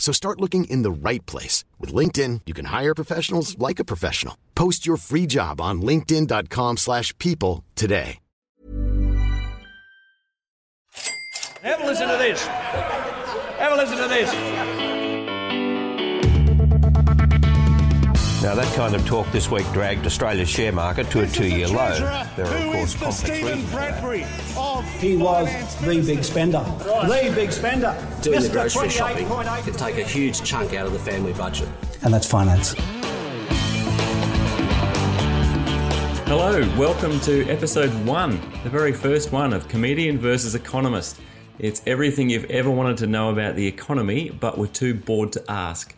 So start looking in the right place. With LinkedIn, you can hire professionals like a professional. Post your free job on linkedin.com slash people today. Have a listen to this. Have a listen to this. Now, that kind of talk this week dragged Australia's share market to a two year low. There are, of course, complex reasons. Bradbury of He was the big spender. The big spender. Doing the grocery shopping 28.8. could take a huge chunk out of the family budget. And that's finance. Hello, welcome to episode one, the very first one of Comedian versus Economist. It's everything you've ever wanted to know about the economy, but were too bored to ask.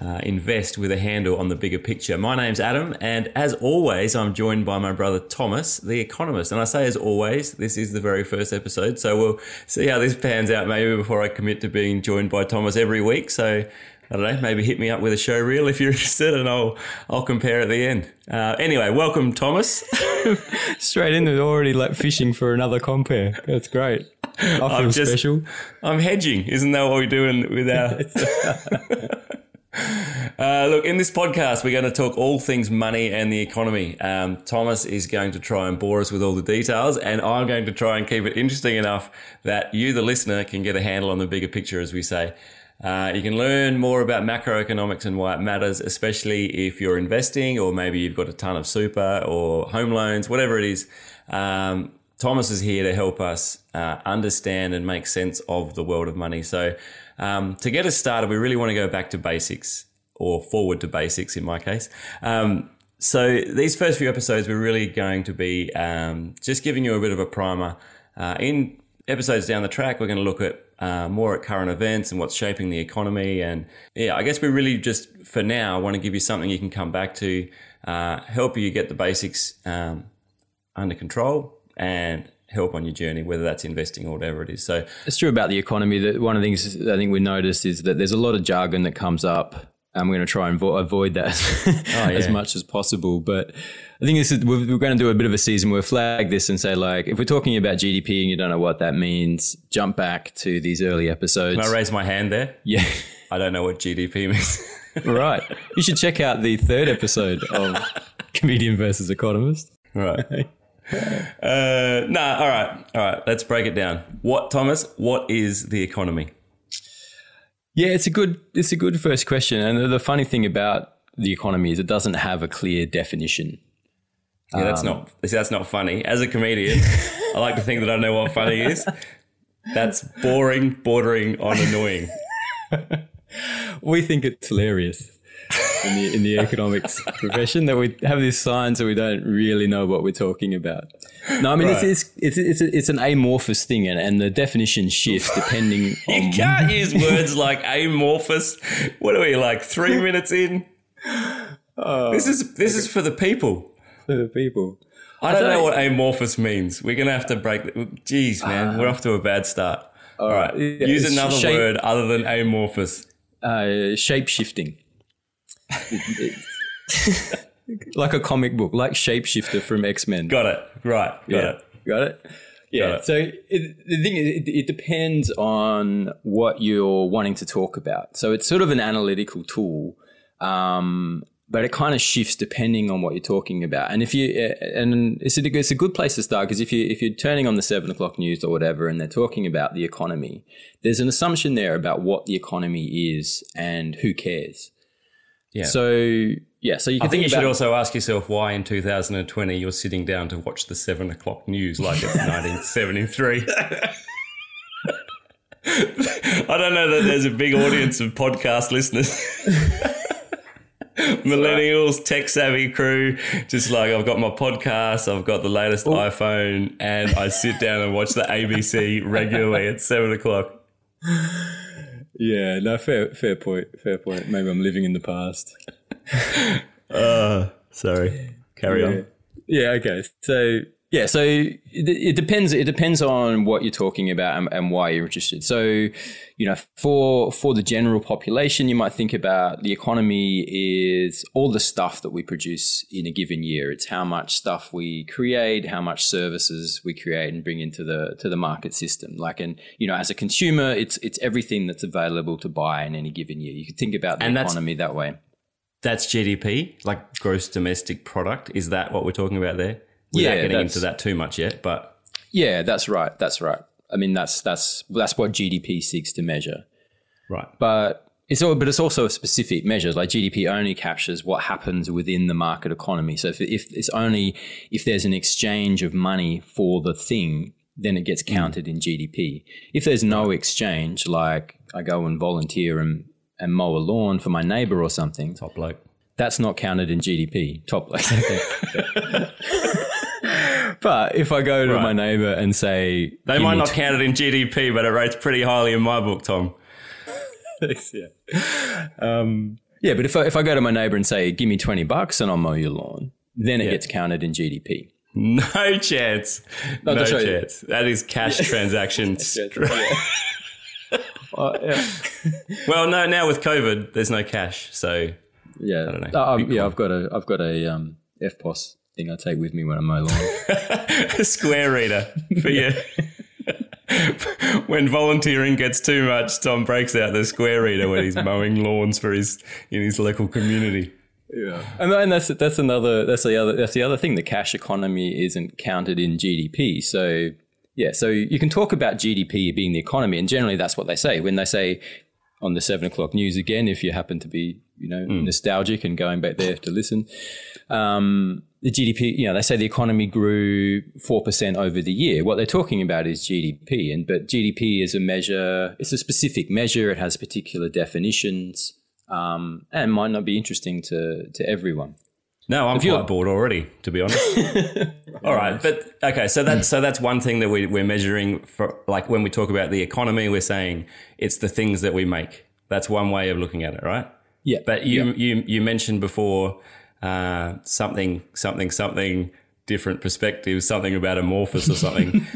Uh, invest with a handle on the bigger picture. My name's Adam, and as always, I'm joined by my brother Thomas, the economist. And I say as always, this is the very first episode, so we'll see how this pans out maybe before I commit to being joined by Thomas every week. So I don't know, maybe hit me up with a show reel if you're interested, and I'll I'll compare at the end. Uh, anyway, welcome Thomas. Straight into already like fishing for another compare. That's great. I feel I'm just- special. I'm hedging, isn't that what we're doing with our? Uh, look, in this podcast, we're going to talk all things money and the economy. Um, Thomas is going to try and bore us with all the details, and I'm going to try and keep it interesting enough that you, the listener, can get a handle on the bigger picture, as we say. Uh, you can learn more about macroeconomics and why it matters, especially if you're investing or maybe you've got a ton of super or home loans, whatever it is. Um, Thomas is here to help us uh, understand and make sense of the world of money. So, um, to get us started, we really want to go back to basics or forward to basics in my case. Um, so, these first few episodes, we're really going to be um, just giving you a bit of a primer. Uh, in episodes down the track, we're going to look at uh, more at current events and what's shaping the economy. And yeah, I guess we really just, for now, want to give you something you can come back to, uh, help you get the basics um, under control and help on your journey, whether that's investing or whatever it is. So, It's true about the economy that one of the things I think we noticed is that there's a lot of jargon that comes up. And we're going to try and vo- avoid that oh, as yeah. much as possible. But I think this is we're, we're going to do a bit of a season where we flag this and say like, if we're talking about GDP and you don't know what that means, jump back to these early episodes. can I raise my hand there? yeah, I don't know what GDP means. right. You should check out the third episode of Comedian versus Economist. right. Uh, nah, all right. All right. Let's break it down. What, Thomas, what is the economy? Yeah, it's a good it's a good first question. And the, the funny thing about the economy is it doesn't have a clear definition. Yeah, that's not that's not funny. As a comedian, I like to think that I know what funny is. That's boring, bordering on annoying. We think it's hilarious in the in the economics profession that we have this science that we don't really know what we're talking about. No, I mean Right. it's, it's it's it's it's an amorphous thing, and, and the definition shifts depending on You can't use words like amorphous. What are we like? Three minutes in. this is this is for the people. For the people. I don't don't- know what amorphous means. We're gonna have to break. Jeez, man, we're off to a bad start. All right, yeah, use another shape- word other than amorphous. Uh, shape shifting. like a comic book, like Shapeshifter from X Men. Got it. Right. Got yeah. it. Got it. Yeah. Got it. So it, the thing is, it, it depends on what you're wanting to talk about. So it's sort of an analytical tool, um, but it kind of shifts depending on what you're talking about. And if you and it's a, it's a good place to start because if you if you're turning on the seven o'clock news or whatever, and they're talking about the economy, there's an assumption there about what the economy is and who cares. Yeah. So yeah. So you can I think you should also ask yourself why in 2020 you're sitting down to watch the seven o'clock news like it's 1973. I don't know that there's a big audience of podcast listeners. Millennials, tech savvy crew, just like I've got my podcast, I've got the latest oh. iPhone, and I sit down and watch the ABC regularly at seven o'clock. Yeah, no, fair, fair point, fair point. Maybe I'm living in the past. uh, sorry. Carry yeah. on. Yeah. Okay. So yeah. So it, it, depends. It depends on what you're talking about and, and, why you're interested. So you know, for for the general population, you might think about the economy is all the stuff that we produce in a given year. It's how much stuff we create, how much services we create and bring into the to the market system. Like, and you know, as a consumer, it's it's everything that's available to buy in any given year. You could think about the And economy that way. That's GDP, like gross domestic product. Is that what we're talking about there? Without Yeah, getting into that too much yet, but Yeah, that's right. That's right. I mean, that's that's that's what GDP seeks to measure. right. But it's all, but it's also a specific measure. Like GDP only captures what happens within the market economy. So if, if it's only if there's an exchange of money for the thing, then it gets mm. counted in GDP. If there's no exchange, like I go and volunteer and and mow a lawn for my neighbor or something, Top bloke. that's not counted in GDP. Top like But if I go to Right. my neighbor and say They might not count it in GDP, but it rates pretty highly in my book, Tom. yeah. Um, yeah, but if I, if I go to my neighbor and say, give me 20 bucks and I'll mow your lawn, then it Yeah. gets counted in GDP. No chance. No, right. chance. That is cash transactions. Uh, yeah. well, no, now with COVID, there's no cash. So Yeah. don't know. Uh, um, yeah, I've got a, I've got a um, EFTPOS thing I take with me when I mow lawn. a square reader for you. when volunteering gets too much, Tom breaks out the square reader when he's mowing lawns for his in his local community. Yeah, and then that's that's another that's the other that's the other thing. The cash economy isn't counted in GDP. So yeah, so you can talk about GDP being the economy, and generally that's what they say when they say on the seven o'clock news again. If you happen to be you know hmm. nostalgic and going back there to listen, um, the GDP you know they say the economy grew four percent over the year. What they're talking about is GDP, and but GDP is a measure. It's a specific measure. It has particular definitions um, and might not be interesting to to everyone. No, I'm quite bored already, to be honest. All right, but okay, so that's so that's one thing that we, we're measuring for. Like when we talk about the economy, we're saying it's the things that we make. That's one way of looking at it, right? Yeah, But you you you mentioned before uh, something something something different perspectives, something about amorphous or something.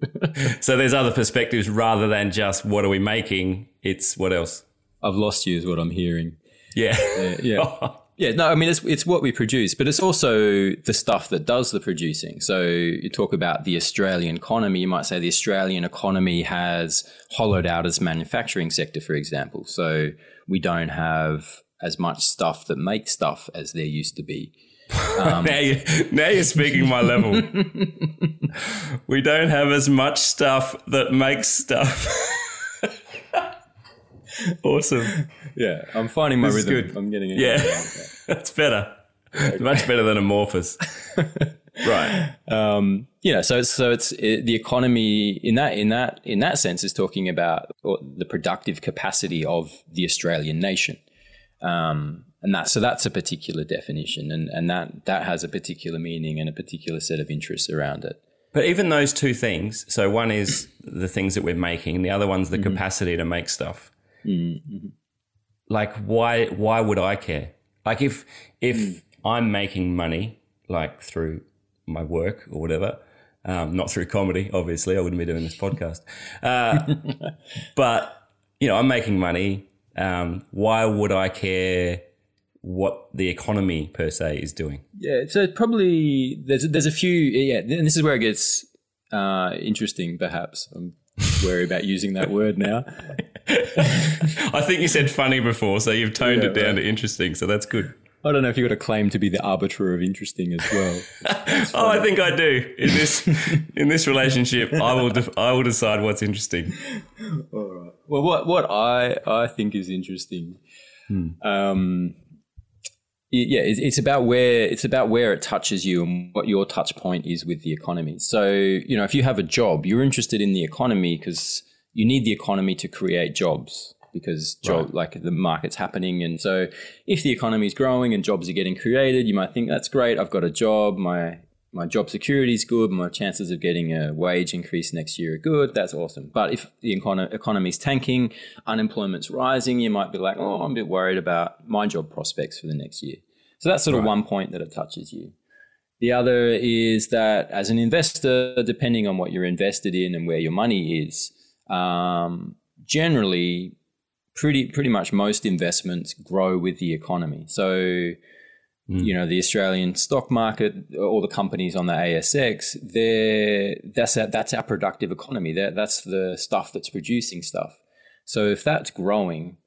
so there's other perspectives rather than just what are we making. It's what else? I've lost you, is what I'm hearing. Yeah, yeah. Yeah, no, I mean it's it's what we produce, but it's also the stuff that does the producing. So you talk about the Australian economy, you might say the Australian economy has hollowed out its manufacturing sector, for example. So we don't have as much stuff that makes stuff as there used to be. now, you, now you're speaking my level. we don't have as much stuff that makes stuff. awesome. Yeah, I'm finding my This is rhythm. good. I'm getting it. Yeah, that's better. Much better than amorphous. right. um, you know, so it's, so it's it, the economy in that in that in that sense is talking about the productive capacity of the Australian nation, um, and that so that's a particular definition, and and that that has a particular meaning and a particular set of interests around it. But even those two things, so one is the things that we're making, and the other one's the Mm-hmm. capacity to make stuff. Like why why would I care? Like if if Mm. I'm making money, like through my work or whatever, um, not through comedy, obviously, I wouldn't be doing this podcast. Uh, but you know, I'm making money. Um, why would I care what the economy per se is doing? Yeah, so probably there's there's a few yeah, and this is where it gets uh, interesting. Perhaps I'm wary about using that word now. I think you said funny before, so you've toned Yeah, it down right. to interesting. So that's good. I don't know if you've got a claim to be the arbiter of interesting as well. Oh, I think I do. In this in this relationship, I will def- I will decide what's interesting. Well, what what I I think is interesting, um, y- yeah, it's, it's about where it's about where it touches you and what your touch point is with the economy. So you know, if you have a job, you're interested in the economy because you need the economy to create jobs because job like the market's happening, and so if the economy is growing and jobs are getting created, you might think that's great. I've got a job, my my job security is good, my chances of getting a wage increase next year are good. That's awesome. But if the econo- economy's tanking, unemployment's rising, you might be like, oh, I'm a bit worried about my job prospects for the next year. So that's sort of one point that it touches you. The other is that as an investor, depending on what you're invested in and where your money is, um, generally, pretty pretty much most investments grow with the economy. So, Mm. you know, the Australian stock market, all the companies on the ASX, they're that's our, that's our productive economy. That that's the stuff that's producing stuff. So if that's growing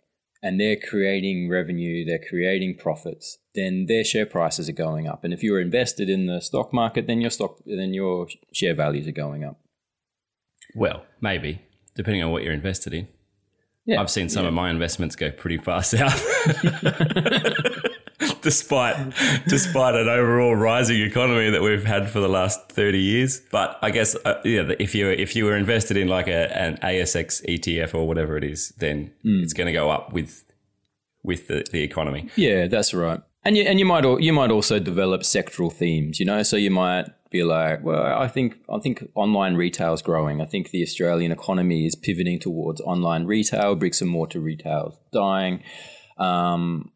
and they're creating revenue, they're creating profits, then their share prices are going up. And if you're invested in the stock market, then your stock then your share values are going up. Well, maybe depending on what you're invested in. Yeah. I've seen some of my investments go pretty far south. despite despite an overall rising economy that we've had for the last 30 years but i guess uh, yeah if you if you were invested in like a, an asx etf or whatever it is then it's going to go up with with the, the economy Yeah, that's right. And you and you might you might also develop sectoral themes, you know. So you might be like, well, I think I think online retail is growing. I think the Australian economy is pivoting towards online retail. Bricks and mortar retail is dying. Um,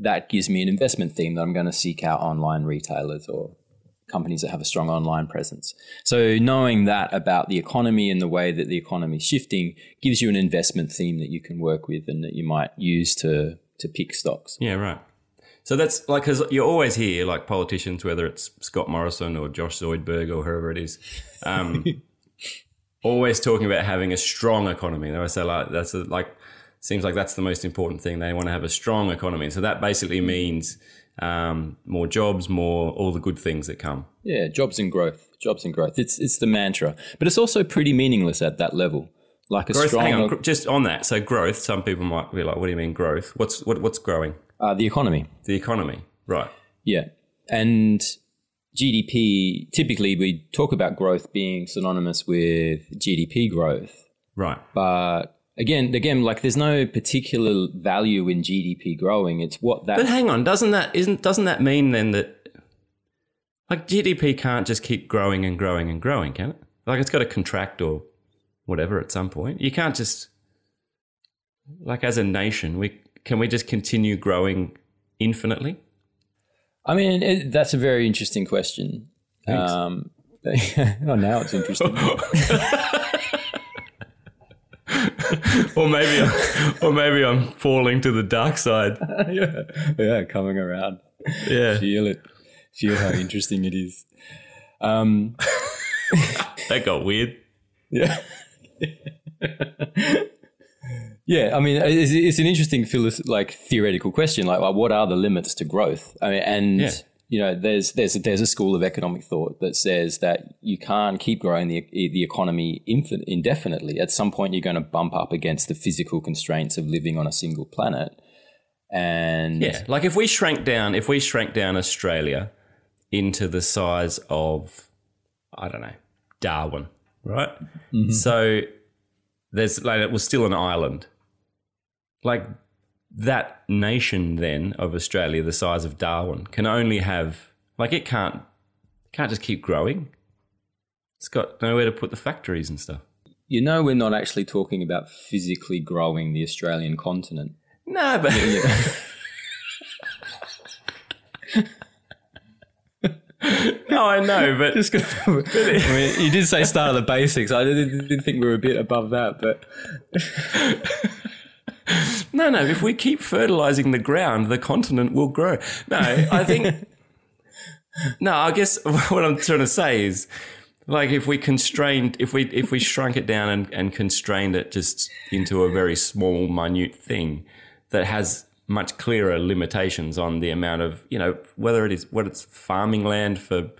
that gives me an investment theme that I'm going to seek out online retailers or companies that have a strong online presence. So knowing that about the economy and the way that the economy is shifting gives you an investment theme that you can work with and that you might use to to pick stocks. yeah right so that's like because you always hear like politicians whether it's scott morrison or josh frydenberg or whoever it is um, always talking about having a strong economy they always say like that's a, like seems like that's the most important thing they want to have a strong economy so that basically means um, more jobs more all the good things that come Yeah, jobs and growth. Jobs and growth. It's it's the mantra, but it's also pretty meaningless at that level. Like a growth strong hang on just on that so growth some people might be like what do you mean growth what's what, what's growing uh, the economy. the economy right Yeah, and GDP. Typically, we talk about growth being synonymous with GDP growth, right but again, again, like there's no particular value in GDP growing. It's what that But hang on, doesn't that isn't doesn't that mean then that like GDP can't just keep growing and growing and growing, can it? Like it's got to contract or whatever at some point. You can't just like as a nation, we can we just continue growing infinitely? I mean, it, that's a very interesting question. Um, oh, now it's interesting. or maybe I'm, or maybe I'm falling to the dark side. yeah, yeah, coming around. Yeah. Feel it. Feel how interesting it is. Um, That got weird. yeah. yeah, I mean, it's, it's an interesting philosoph- like theoretical question. Like, well, what are the limits to growth? I mean, and Yeah. You know, there's there's there's a school of economic thought that says that you can't keep growing the the economy infin- indefinitely. At some point, you're going to bump up against the physical constraints of living on a single planet. And Yeah, like if we shrank down, if we shrank down Australia into the size of, I don't know, Darwin, right? Mm-hmm. So there's like it was still an island. Like that nation then of Australia, the size of Darwin, can only have like it can't can't just keep growing. It's got nowhere to put the factories and stuff. you know, we're not actually talking about physically growing the Australian continent. No, but no, I know, but Just gonna, I mean, you did say start at the basics. I did, did think we were a bit above that, but No, no. If we keep fertilizing the ground, the continent will grow. No, I think. no, I guess what I'm trying to say is, like, if we constrained, if we if we shrunk it down and, and constrained it just into a very small, minute thing that has much clearer limitations on the amount of you know whether it is what it's farming land for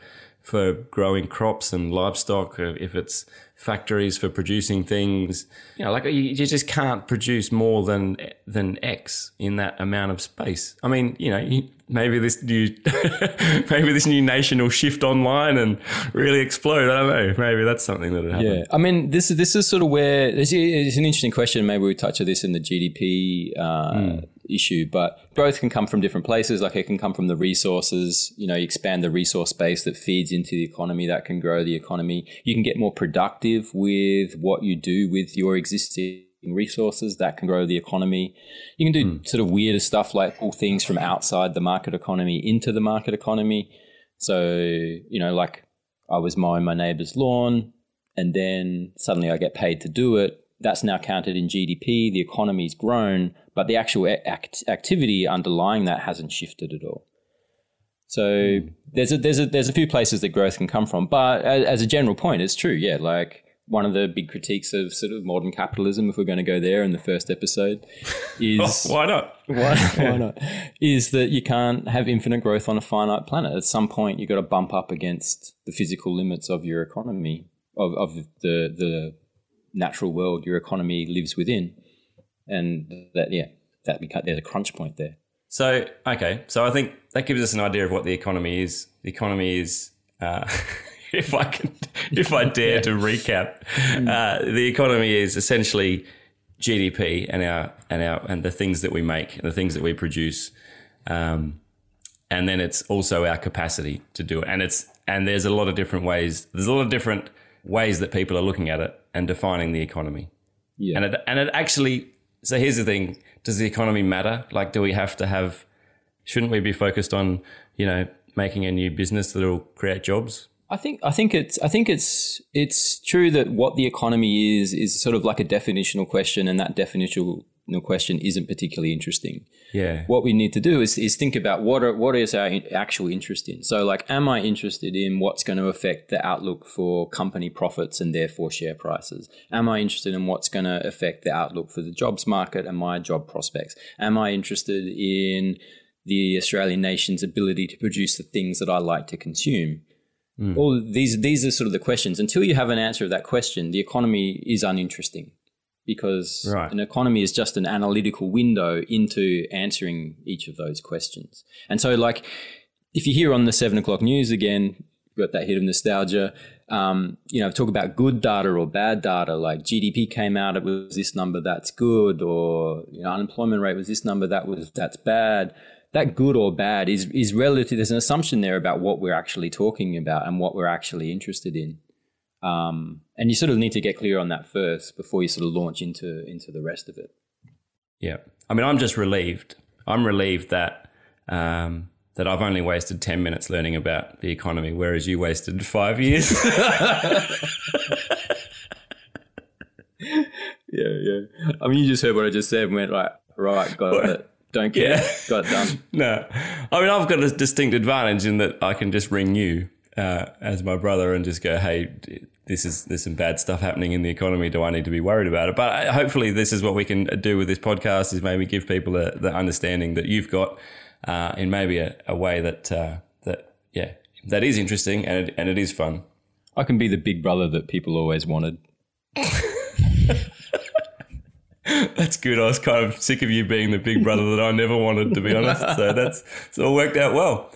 for growing crops and livestock, if it's factories for producing things. You know, like you, just can't produce more than than X in that amount of space. I mean, you know, you, maybe this new maybe this new nation will shift online and really explode. I don't know. Maybe that's something that would happen. Yeah, I mean, this is this is sort of where it's, it's an interesting question. Maybe we touch on this in the GDP uh, mm. issue, but growth can come from different places. Like it can come from the resources. You know, you expand the resource base that feeds into the economy. That can grow the economy. You can get more productive with what you do with your existing resources that can grow the economy. You can do mm. sort of weirder stuff like pull things from outside the market economy into the market economy. So, you know, like I was mowing my neighbor's lawn and then suddenly I get paid to do it. That's now counted in GDP. The economy's grown, but the actual act- activity underlying that hasn't shifted at all. So mm. there's a there's a there's a few places that growth can come from, but as, as a general point, it's true. Yeah, like one of the big critiques of sort of modern capitalism, if we're going to go there in the first episode, is oh, why not? Why, why not? Is that you can't have infinite growth on a finite planet. At some point, you've got to bump up against the physical limits of your economy, of, of the the natural world your economy lives within, and that yeah, that beca- there's a crunch point there. So okay, so I think that gives us an idea of what the economy is. The economy is. Uh, if I can, if I dare yeah. to recap, mm. uh, the economy is essentially GDP and our and our and the things that we make and the things that we produce, um, and then it's also our capacity to do it. And it's and there's a lot of different ways. There's a lot of different ways that people are looking at it and defining the economy. Yeah. And it and it actually. So here's the thing: Does the economy matter? Like, do we have to have? Shouldn't we be focused on you know making a new business that will create jobs? I think I think it's I think it's it's true that what the economy is is sort of like a definitional question, and that definitional question isn't particularly interesting. Yeah. What we need to do is, is think about what are, what is our actual interest in. So, like, am I interested in what's going to affect the outlook for company profits and therefore share prices? Am I interested in what's going to affect the outlook for the jobs market and my job prospects? Am I interested in the Australian nation's ability to produce the things that I like to consume? Mm. All these these are sort of the questions. Until you have an answer of that question, the economy is uninteresting because right. an economy is just an analytical window into answering each of those questions. And so, like, if you hear on the seven o'clock news again, got that hit of nostalgia. Um, you know, talk about good data or bad data. Like GDP came out, it was this number, that's good, or you know, unemployment rate was this number, that was that's bad that good or bad is is relative. There's an assumption there about what we're actually talking about and what we're actually interested in. Um, and you sort of need to get clear on that first before you sort of launch into into the rest of it. Yeah, I mean, I'm just relieved. I'm relieved that um, that I've only wasted ten minutes learning about the economy, whereas you wasted five years. yeah, yeah. I mean, you just heard what I just said and went right, right, got it. Don't care. Yeah. Got it done. no. I mean, I've got a distinct advantage in that I can just ring you uh, as my brother and just go, hey, this is there's some bad stuff happening in the economy. Do I need to be worried about it? But uh, hopefully, this is what we can do with this podcast: is maybe give people the, the understanding that you've got uh, in maybe a, a way that uh, that yeah that is interesting and it, and it is fun. I can be the big brother that people always wanted. That's good. I was kind of sick of you being the big brother that I never wanted, to be honest. So that's it's all worked out well.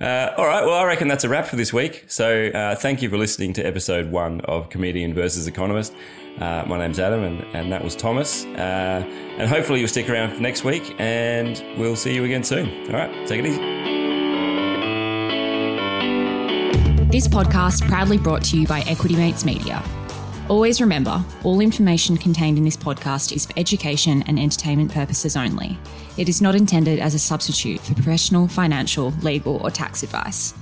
Uh, all right. Well, I reckon that's a wrap for this week. So uh, thank you for listening to episode one of Comedian versus Economist. Uh, my name's Adam, and, and that was Thomas. Uh, and hopefully you'll stick around for next week, and we'll see you again soon. All right. Take it easy. This podcast proudly brought to you by Equity Mates Media. Always remember, all information contained in this podcast is for education and entertainment purposes only. It is not intended as a substitute for professional, financial, legal, or tax advice.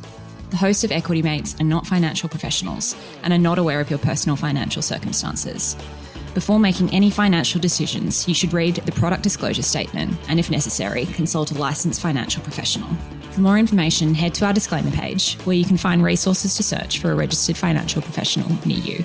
The hosts of Equity Mates are not financial professionals and are not aware of your personal financial circumstances. Before making any financial decisions, you should read the product disclosure statement and, if necessary, consult a licensed financial professional. For more information, head to our disclaimer page, where you can find resources to search for a registered financial professional near you.